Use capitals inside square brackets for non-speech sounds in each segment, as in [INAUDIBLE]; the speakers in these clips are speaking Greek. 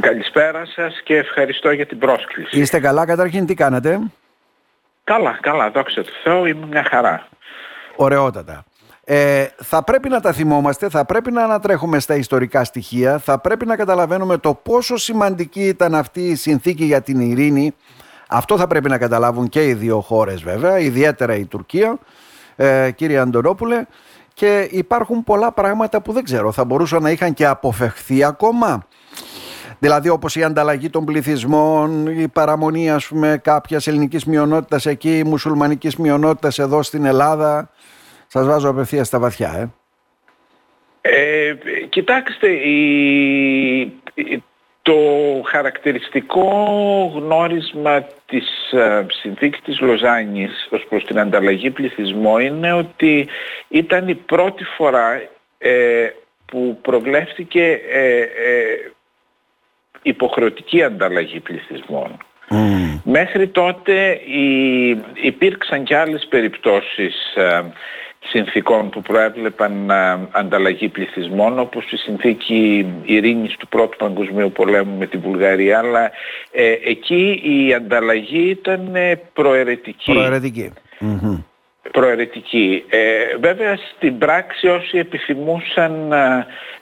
Καλησπέρα σας και ευχαριστώ για την πρόσκληση. Είστε καλά καταρχήν, τι κάνετε. Καλά, καλά, δόξα τω Θεώ, είμαι μια χαρά. Ωραιότατα. Ε, θα πρέπει να τα θυμόμαστε, θα πρέπει να ανατρέχουμε στα ιστορικά στοιχεία, θα πρέπει να καταλαβαίνουμε το πόσο σημαντική ήταν αυτή η συνθήκη για την ειρήνη. Αυτό θα πρέπει να καταλάβουν και οι δύο χώρες βέβαια, ιδιαίτερα η Τουρκία, ε, κύριε Αντωνόπουλε. Και υπάρχουν πολλά πράγματα που δεν ξέρω, θα μπορούσαν να είχαν και αποφευχθεί ακόμα. Δηλαδή όπως η ανταλλαγή των πληθυσμών, η παραμονή ας πούμε κάποιας ελληνικής μειονότητας εκεί, μουσουλμανικής μειονότητας εδώ στην Ελλάδα. Σας βάζω απευθείας στα βαθιά, ε. ε κοιτάξτε, η, το χαρακτηριστικό γνώρισμα της ε, συνθήκης της Λοζάνης ως προς την ανταλλαγή πληθυσμών είναι ότι ήταν η πρώτη φορά ε, που προβλέφθηκε ε, υποχρεωτική ανταλλαγή πληθυσμών. Μέχρι τότε υπήρξαν και άλλες περιπτώσεις συνθήκων που προέβλεπαν ανταλλαγή πληθυσμών όπως η συνθήκη ειρήνης του Πρώτου Παγκοσμίου Πολέμου με τη Βουλγαρία αλλά ε, εκεί η ανταλλαγή ήταν ε, προαιρετική. Προαιρετική. Προαιρετική. Ε, βέβαια στην πράξη όσοι επιθυμούσαν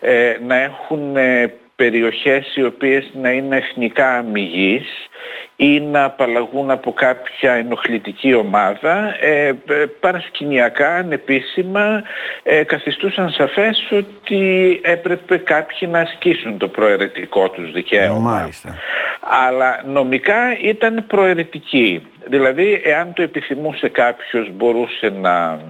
ε, να έχουν περιοχές οι οποίες να είναι εθνικά αμυγείς ή να απαλλαγούν από κάποια ενοχλητική ομάδα ε, ε παρασκηνιακά, ανεπίσημα ε, καθιστούσαν σαφές ότι έπρεπε κάποιοι να ασκήσουν το προαιρετικό τους δικαίωμα. Αλλά νομικά ήταν προαιρετική. Δηλαδή εάν το επιθυμούσε κάποιος μπορούσε να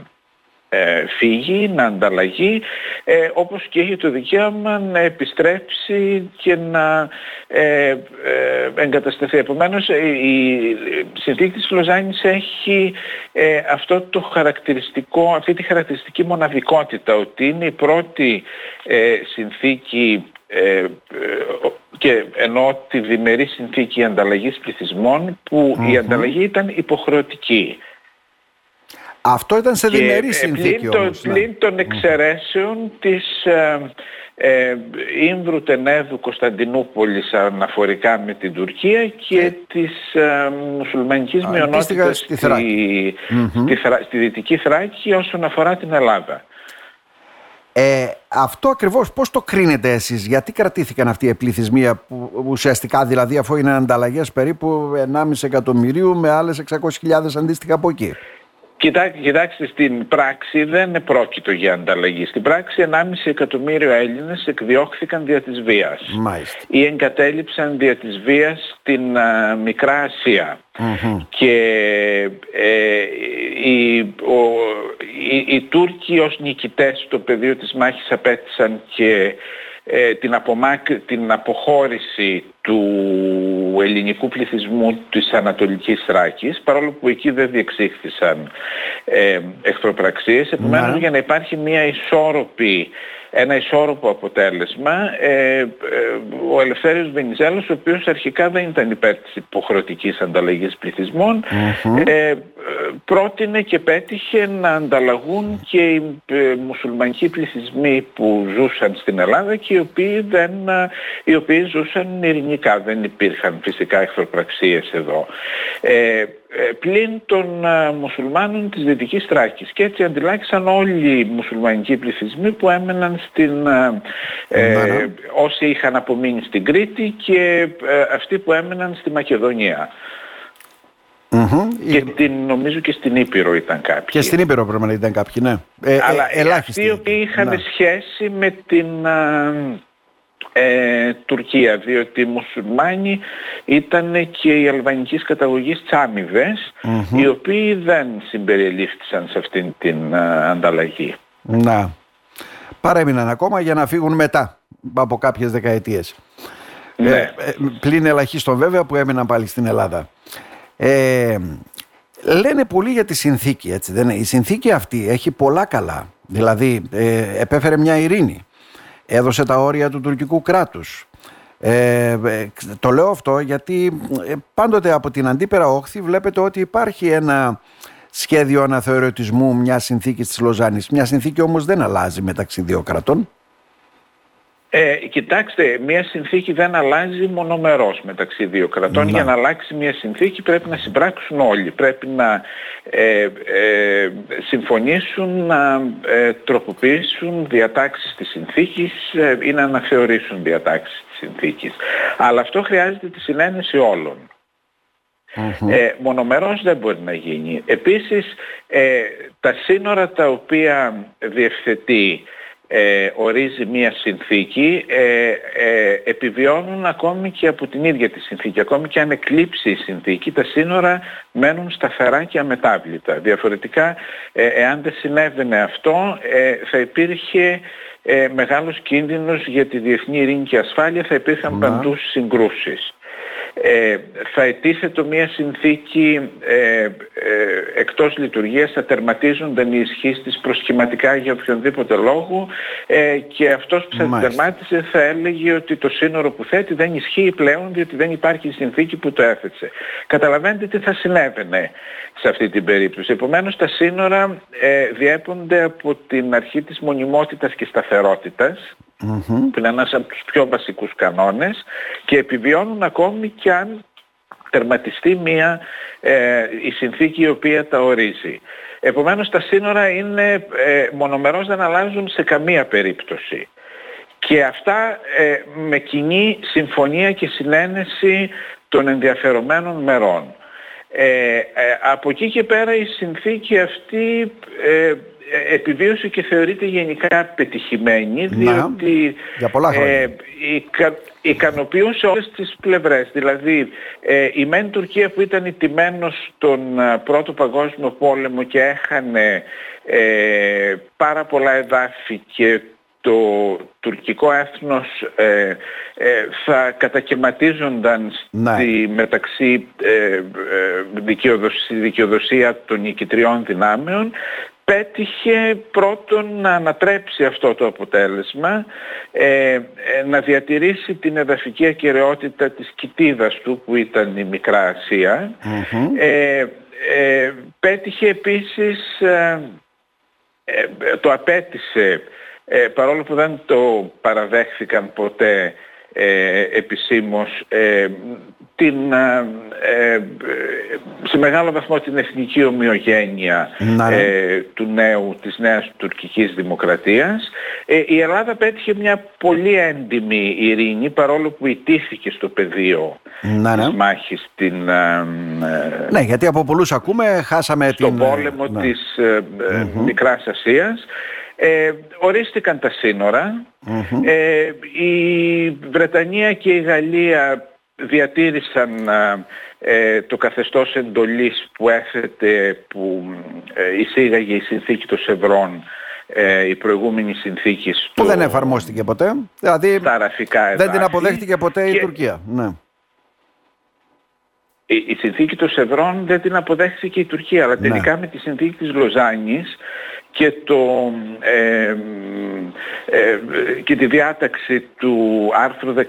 ε, φύγει, να ανταλλαγεί, ε, όπως και έχει το δικαίωμα να επιστρέψει και να ε, ε εγκατασταθεί. Επομένως η συνθήκη της Λοζάνης έχει ε, αυτό το χαρακτηριστικό, αυτή τη χαρακτηριστική μοναδικότητα ότι είναι η πρώτη συνθήκη και ενώ τη διμερή συνθήκη ανταλλαγής πληθυσμών που η ανταλλαγή ήταν υποχρεωτική. Αυτό ήταν σε διμερή ε, συνθήκη πλην, όμως. Ναι. Πλην των εξαιρέσεων της ε, ε, Ήμβρου Τενέδου Κωνσταντινούπολης αναφορικά με την Τουρκία και ε. της ε, μουσουλμανικής μειονότητας στη, στη, στη, Δυτική Θράκη όσον αφορά την Ελλάδα. Ε, αυτό ακριβώς πώς το κρίνετε εσείς, γιατί κρατήθηκαν αυτοί οι πληθυσμοί που ουσιαστικά δηλαδή αφού είναι ανταλλαγές περίπου 1,5 εκατομμυρίου με άλλες 600.000 αντίστοιχα από εκεί; Κοιτάξτε, κοιτάξτε, στην πράξη δεν πρόκειτο για ανταλλαγή. Στην πράξη 1,5 εκατομμύριο Έλληνες εκδιώχθηκαν δια της βίας. Μάλιστα. Ή εγκατέλειψαν δια της βίας στην Μικρά Και ε, οι, ο, οι, οι Τούρκοι ως νικητές στο πεδίο της μάχης απέτησαν και ε, την, την αποχώρηση του ελληνικού πληθυσμού της Ανατολικής Θράκης παρόλο που εκεί δεν διεξήχθησαν ε, εχθροπραξίες επομένως ναι. για να υπάρχει μια ισόρροπη ένα ισόρροπο αποτέλεσμα. Ε, ε, ο Ελευθέριος Βενιζέλος, ο οποίος αρχικά δεν ήταν υπέρ της υποχρεωτικής ανταλλαγής ε, πρότεινε και πέτυχε να ανταλλαγούν και οι ε, μουσουλμανικοί πληθυσμοί που ζούσαν στην Ελλάδα και οι οποίοι, δεν, οι οποίοι ζούσαν ειρηνικά. Δεν υπήρχαν φυσικά εχθροπραξίες εδώ. Ε, πλην των ε, μουσουλμάνων της Δυτικής Τράκης και έτσι αντιλάξαν όλοι οι μουσουλμανικοί πληθυσμοί που έμεναν στην, ε, ναι, ναι. όσοι είχαν απομείνει στην Κρήτη και αυτοί που έμεναν στη Μακεδονία. Και την, νομίζω και στην Ήπειρο ήταν κάποιοι. Και στην Ήπειρο πρέπει να ήταν κάποιοι, ναι. Αλλά ε, αυτοί οι οποίοι είχαν ναι. σχέση με την ε, Τουρκία διότι οι μουσουλμάνοι ήταν και οι αλβανικής καταγωγής τσάμιδες οι οποίοι δεν συμπεριελήφθησαν σε αυτήν την ανταλλαγή. Να. Παρέμειναν ακόμα για να φύγουν μετά από κάποιες δεκαετίες. Ναι. Ε, ε, πλην ελαχίστων βέβαια που έμειναν πάλι στην Ελλάδα. Ε, λένε πολύ για τη συνθήκη έτσι δεν Η συνθήκη αυτή έχει πολλά καλά. Δηλαδή ε, επέφερε μια ειρήνη έδωσε τα όρια του τουρκικού κράτους. Ε, ε, το λέω αυτό γιατί ε, πάντοτε από την αντίπερα όχθη βλέπετε ότι υπάρχει ένα σχέδιο αναθεωρητισμού μιας συνθήκης της Λοζάνης. Μια συνθήκη όμως δεν αλλάζει μεταξύ δύο κρατών. Ε, κοιτάξτε, μια συνθήκη δεν αλλάζει μονομερός μεταξύ δύο κρατών. Για να αλλάξει μια συνθήκη πρέπει να συμπράξουν όλοι. Πρέπει να ε, ε, συμφωνήσουν, να ε, τροποποιήσουν διατάξεις της συνθήκης ή να αναθεωρήσουν διατάξεις της συνθήκης. Αλλά αυτό χρειάζεται τη συνένεση όλων. Ε, μονομερός δεν μπορεί να γίνει. Επίσης, τα σύνορα τα οποία διευθετεί ε, ορίζει μία συνθήκη ε, ε, επιβιώνουν ακόμη και από την ίδια τη συνθήκη. Ακόμη και αν εκλείψει η συνθήκη, τα σύνορα μένουν σταθερά και αμετάβλητα. Διαφορετικά, ε, εάν δεν συνέβαινε αυτό, ε, θα υπήρχε μεγάλος κίνδυνος για τη διεθνή ειρήνη και ασφάλεια, θα υπήρχαν παντού συγκρούσεις ε, θα ετίθετο μια συνθήκη ε, ε, εκτός λειτουργίας, θα τερματίζονταν οι ισχύς της προσχηματικά για οποιονδήποτε λόγο ε, και αυτός που θα τερμάτισε θα έλεγε ότι το σύνορο που θέτει δεν ισχύει πλέον διότι δεν υπάρχει συνθήκη που το έθεσε. Καταλαβαίνετε τι θα συνέβαινε σε αυτή την περίπτωση. Επομένως τα σύνορα ε, διέπονται από την αρχή της μονιμότητας και σταθερότητας που είναι ένας από τους πιο βασικούς κανόνες και επιβιώνουν ακόμη και αν τερματιστεί μία ε, η συνθήκη η οποία τα ορίζει. Επομένως τα σύνορα είναι ε, μονομερώς δεν αλλάζουν σε καμία περίπτωση. Και αυτά ε, με κοινή συμφωνία και συνένεση των ενδιαφερομένων μερών. Ε, ε από εκεί και πέρα η συνθήκη αυτή ε, επιβίωσε και θεωρείται γενικά πετυχημένη διότι ε, ικανοποιούν σε όλες τις πλευρές. Δηλαδή ε, η μεν Τουρκία που ήταν ιτημένος στον ε, Πρώτο Παγκόσμιο Πόλεμο και έχανε ε, πάρα πολλά εδάφη και το τουρκικό έθνος ε, θα κατακαιματίζονταν ναι. στη μεταξύ ε, δικαιοδοσία των νικητριών δυνάμεων πέτυχε πρώτον να ανατρέψει αυτό το αποτέλεσμα, ε, ε, να διατηρήσει την εδαφική ακαιρεότητα της κοιτίδας του που ήταν η Μικρά ε, πέτυχε επίσης, το απέτησε, παρόλο που δεν το παραδέχθηκαν ποτέ επισήμως την, ε, ε, σε μεγάλο βαθμό την εθνική ομοιογένεια ναι. ε, του νέου, της νέας τουρκικής δημοκρατίας. η Ελλάδα πέτυχε μια πολύ έντιμη ειρήνη παρόλο που ιτήθηκε στο πεδίο ναι, ναι. της μάχης την, ναι, γιατί από πολλούς ακούμε χάσαμε στον πόλεμο ναι. της Μικράς Ασίας. Ε, ορίστηκαν τα συνορα η Βρετανία και η Γαλλία διατήρησαν ε, το καθεστώς εντολής που έθετε, που ε, εισήγαγε η συνθήκη των Σευρών ε, η προηγούμενη συνθήκη στο... Που δεν εφαρμόστηκε ποτέ. Δηλαδή δεν την αποδέχτηκε ποτέ η Τουρκία. Ναι. Η, συνθήκη των Σευρών δεν την αποδέχτηκε η Τουρκία, αλλά ναι. τελικά με τη συνθήκη της Λοζάνης και, το, ε, ε, και τη διάταξη του άρθρου 16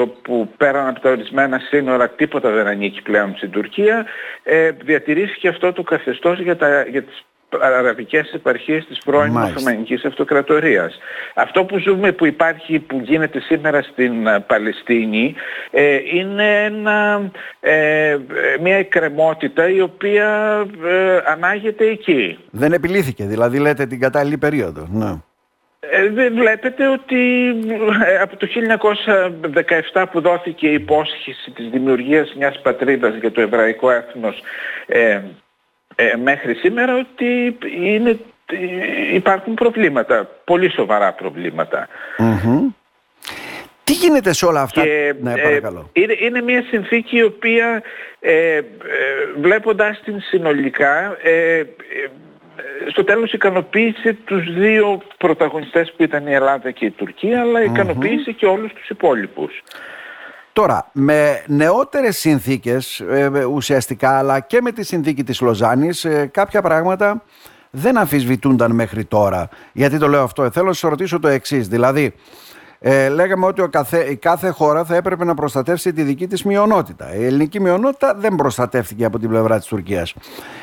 όπου πέραν από τα ορισμένα σύνορα τίποτα δεν ανήκει πλέον στην Τουρκία ε, διατηρήθηκε αυτό το καθεστώς για, τα, για τις αραβικές επαρχίες της πρώην Οθωμανικής Αυτοκρατορίας. Αυτό που ζούμε, που υπάρχει, που γίνεται σήμερα στην ε, Παλαιστίνη ε, είναι ε, μια εκκρεμότητα η οποία ανάγεται εκεί. Δεν επιλύθηκε, δηλαδή λέτε την κατάλληλη περίοδο. Ναι. βλέπετε ότι από το 1917 που δόθηκε η υπόσχεση της δημιουργίας μιας πατρίδας για το εβραϊκό έθνος ε, μέχρι σήμερα ότι είναι, υπάρχουν προβλήματα, πολύ σοβαρά Τι γίνεται σε όλα αυτά, και, ναι, παρακαλώ. Ε, είναι, είναι μια συνθήκη η οποία ε, ε βλέποντας την συνολικά ε, ε, στο τέλος ικανοποίησε τους δύο πρωταγωνιστές που ήταν η Ελλάδα και η Τουρκία αλλά και όλους τους υπόλοιπους. Τώρα, με νεότερες συνθήκες ε, ουσιαστικά, αλλά και με τη συνθήκη της Λοζάνης, ε, κάποια πράγματα δεν αμφισβητούνταν μέχρι τώρα. Γιατί το λέω αυτό, θέλω να σας ρωτήσω το εξής. Δηλαδή, ε, λέγαμε ότι ο καθέ, η κάθε χώρα θα έπρεπε να προστατεύσει τη δική της μειονότητα. Η ελληνική μειονότητα δεν προστατεύτηκε από την πλευρά της Τουρκίας.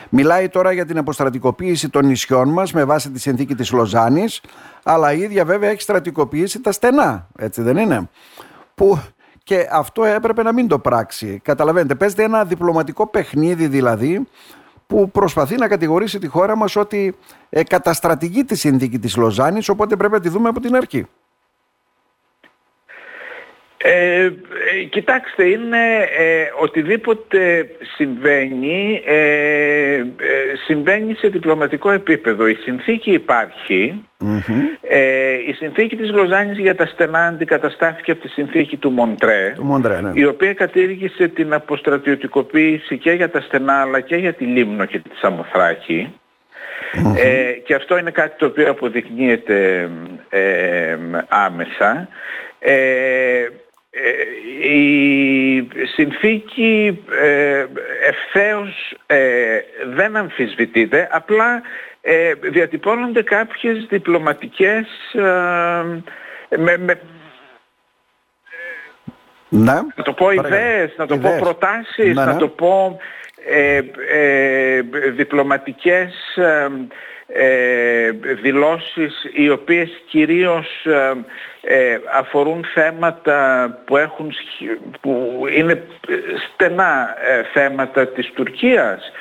Μιλάει τώρα για την αποστρατικοποίηση των νησιών μας με βάση τη συνθήκη της Λοζάνης, αλλά η ίδια βέβαια έχει στρατικοποιήσει τα στενά, έτσι δεν είναι; Που και αυτό έπρεπε να μην το πράξει. Καταλαβαίνετε, παίζεται ένα διπλωματικό παιχνίδι δηλαδή, που προσπαθεί να κατηγορήσει τη χώρα μας ότι ε, καταστρατηγεί τη συνθήκη της Λοζάνης, οπότε πρέπει να τη δούμε από την αρχή. Ε, ε, κοιτάξτε, είναι ε, οτιδήποτε συμβαίνει, ε, συμβαίνει σε διπλωματικό επίπεδο. Η συνθήκη η συνθήκη της Λοζάνης για τα στενά αντικαταστάθηκε από τη συνθήκη του Μοντρέ, ναι. η οποία κατήργησε την αποστρατιωτικοποίηση και για τα στενά αλλά και για τη Λίμνο και τη σαμοθρακη και αυτό είναι κάτι το οποίο αποδεικνύεται άμεσα. Ε, η συνθήκη ε, ευθέως ε, δεν αμφισβητείται, απλά ε, διατυπώνονται κάποιες διπλωματικές με, με, να, να το πω ιδέες, να το πω προτάσεις, να, να το πω διπλωματικές ε, δηλώσεις οι οποίες κυρίως ε, ε, αφορούν θέματα που, έχουν, που είναι στενά θέματα της τουρκιας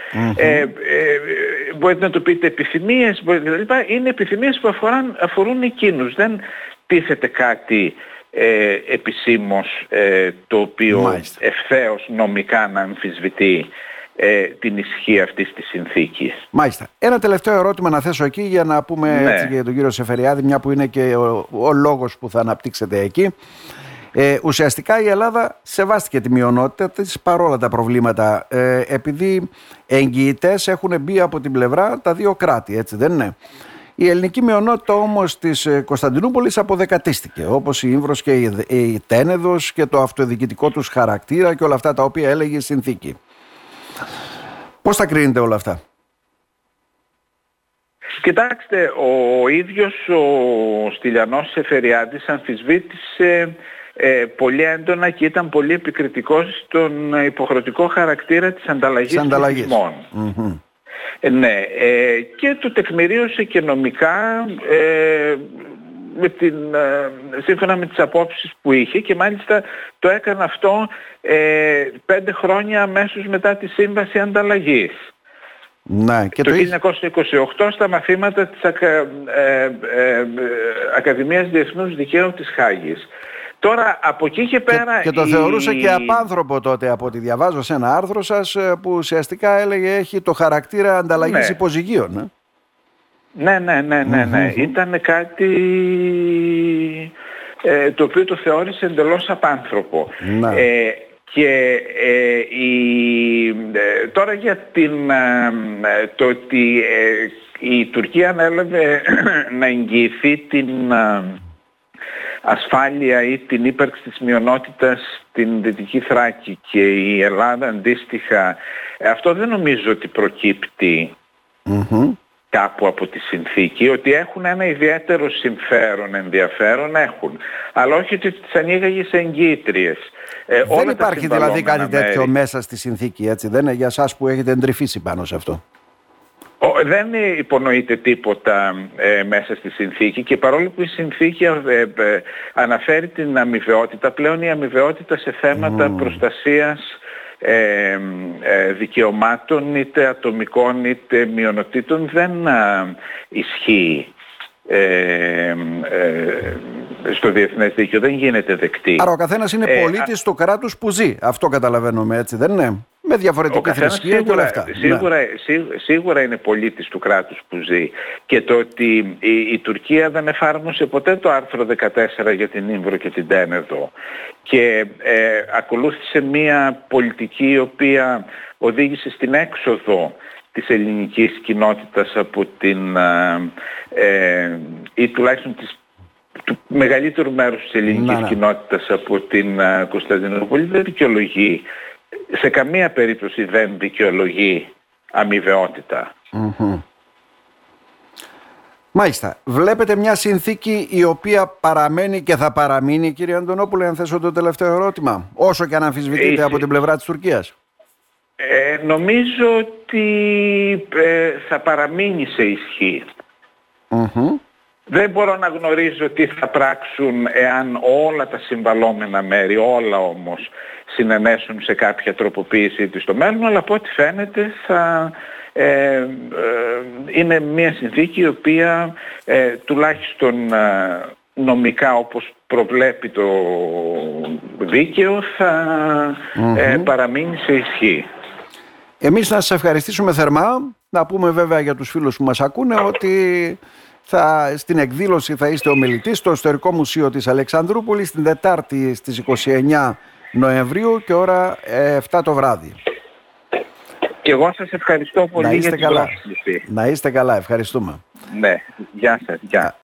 μπορείτε να το πείτε επιθυμίες, μπορείτε είναι επιθυμίες που αφορούν, αφορούν εκείνους. Δεν τίθεται κάτι ε, επισήμως το οποίο Μάλιστα. ευθέως νομικά να αμφισβητεί ε, την ισχύ αυτής της συνθήκης. Μάλιστα. Ένα τελευταίο ερώτημα να θέσω εκεί για να πούμε ναι. έτσι για τον κύριο Σεφεριάδη, μια που είναι και ο, ο λόγος που θα αναπτύξετε εκεί. Ε, ουσιαστικά η Ελλάδα σεβάστηκε τη μειονότητα της παρόλα τα προβλήματα ε, επειδή εγγυητές έχουν μπει από την πλευρά τα δύο κράτη, έτσι δεν είναι; Η ελληνική μειονότητα όμως της ε, Κωνσταντινούπολης αποδεκατίστηκε όπως η Ήμβρος και η, η Τένεδος και το αυτοδιοικητικό τους χαρακτήρα και όλα αυτά τα οποία έλεγε η συνθήκη. Πώς τα κρίνετε όλα αυτά; Κοιτάξτε, ο ίδιος ο Στυλιανός Σεφεριάδης αμφισβήτησε ε, πολύ έντονα και ήταν πολύ επικριτικός στον υποχρεωτικό χαρακτήρα της ανταλλαγής πληθυσμών. Ε, ναι, ε, και το τεκμηρίωσε και νομικά ε, με την, ε, σύμφωνα με τις απόψεις που είχε και μάλιστα το έκανε αυτό ε, πέντε χρόνια αμέσως μετά τη σύμβαση ανταλλαγής. Ναι, και το, το 1928 στα μαθήματα της Ακα, ε, ε, Ακαδημίας Διεθνούς Δικαίου της Χάγης. Τώρα από εκεί και πέρα... Και, το θεωρούσε και απάνθρωπο τότε από ό,τι διαβάζω σε ένα άρθρο σας που ουσιαστικά έλεγε έχει το χαρακτήρα ανταλλαγής ναι. υποζυγίων. Ναι, ναι, ναι, ναι, ναι. Ήταν κάτι ε, το οποίο το θεώρησε εντελώς απάνθρωπο. Ε, και ε, η, ε, τώρα για την, ε, το ότι η Τουρκία ανέλαβε [CLEARS THROAT] να εγγυηθεί την ασφάλεια ή την ύπαρξη της μειονότητας στην Δυτική Θράκη και η Ελλάδα αντίστοιχα, αυτό δεν νομίζω ότι προκύπτει κάπου από τη συνθήκη ότι έχουν ένα ιδιαίτερο συμφέρον, ενδιαφέρον έχουν. Αλλά όχι ότι τις ανοίγαγες σε εγγύητριες. Ε, δεν υπάρχει δηλαδή κάτι τέτοιο μέσα στη συνθήκη, έτσι δεν είναι για σας που έχετε εντρυφήσει πάνω σε αυτό; δεν υπονοείται τίποτα ε, μέσα στη συνθήκη και παρόλο που η συνθήκη ε, ε, αναφέρει την αμοιβαιότητα, πλέον η αμοιβαιότητα σε θέματα mm. προστασίας ε, ε, δικαιωμάτων είτε ατομικών είτε μειονοτήτων δεν ισχύει ε, στο διεθνές δίκαιο δεν γίνεται δεκτή. Άρα ο καθένας είναι πολίτης του κράτους που ζει. Αυτό καταλαβαίνουμε έτσι δεν είναι; Με διαφορετική θρησκεία και όλα αυτά. Σίγουρα, ναι. σίγουρα είναι πολίτης του κράτους που ζει. Και το ότι η, η, Τουρκία δεν εφάρμοσε ποτέ το άρθρο 14 για την Ήμβρο και την Τένεδο και ε, ακολούθησε μια πολιτική η οποία οδήγησε στην έξοδο της ελληνικής κοινότητας από την ε, ή τουλάχιστον της, του μεγαλύτερου μέρους της ελληνικής να, ναι. κοινότητας από την Κωνσταντινούπολη δεν δικαιολογεί σε καμία περίπτωση δεν δικαιολογεί Μάλιστα. Βλέπετε μια συνθήκη η οποία παραμένει και θα παραμείνει, κύριε Αντωνόπουλε, αν θέσω το τελευταίο ερώτημα, όσο και αν αμφισβητείτε από την πλευρά της Τουρκίας. Ε, νομίζω ότι ε, θα παραμείνει σε ισχύ. Δεν μπορώ να γνωρίζω τι θα πράξουν εάν όλα τα συμβαλόμενα μέρη, όλα όμως, συνενέσουν σε κάποια τροποποίηση της στο μέλλον, αλλά από ό,τι φαίνεται θα ε, ε, είναι μια συνθήκη η οποία ε, τουλάχιστον νομικά όπως προβλέπει το δίκαιο θα παραμείνει σε ισχύ. Εμείς να σας ευχαριστήσουμε θερμά, να πούμε βέβαια για τους φίλους που μας ακούνε ότι θα, στην εκδήλωση θα είστε ομιλητής στο Ιστορικό Μουσείο της Αλεξανδρούπολης την Δετάρτη στις 29 Νοεμβρίου και ώρα 7 το βράδυ. Και εγώ σας ευχαριστώ πολύ να είστε για καλά. Να είστε καλά, ευχαριστούμε. Ναι, γεια σας, γεια.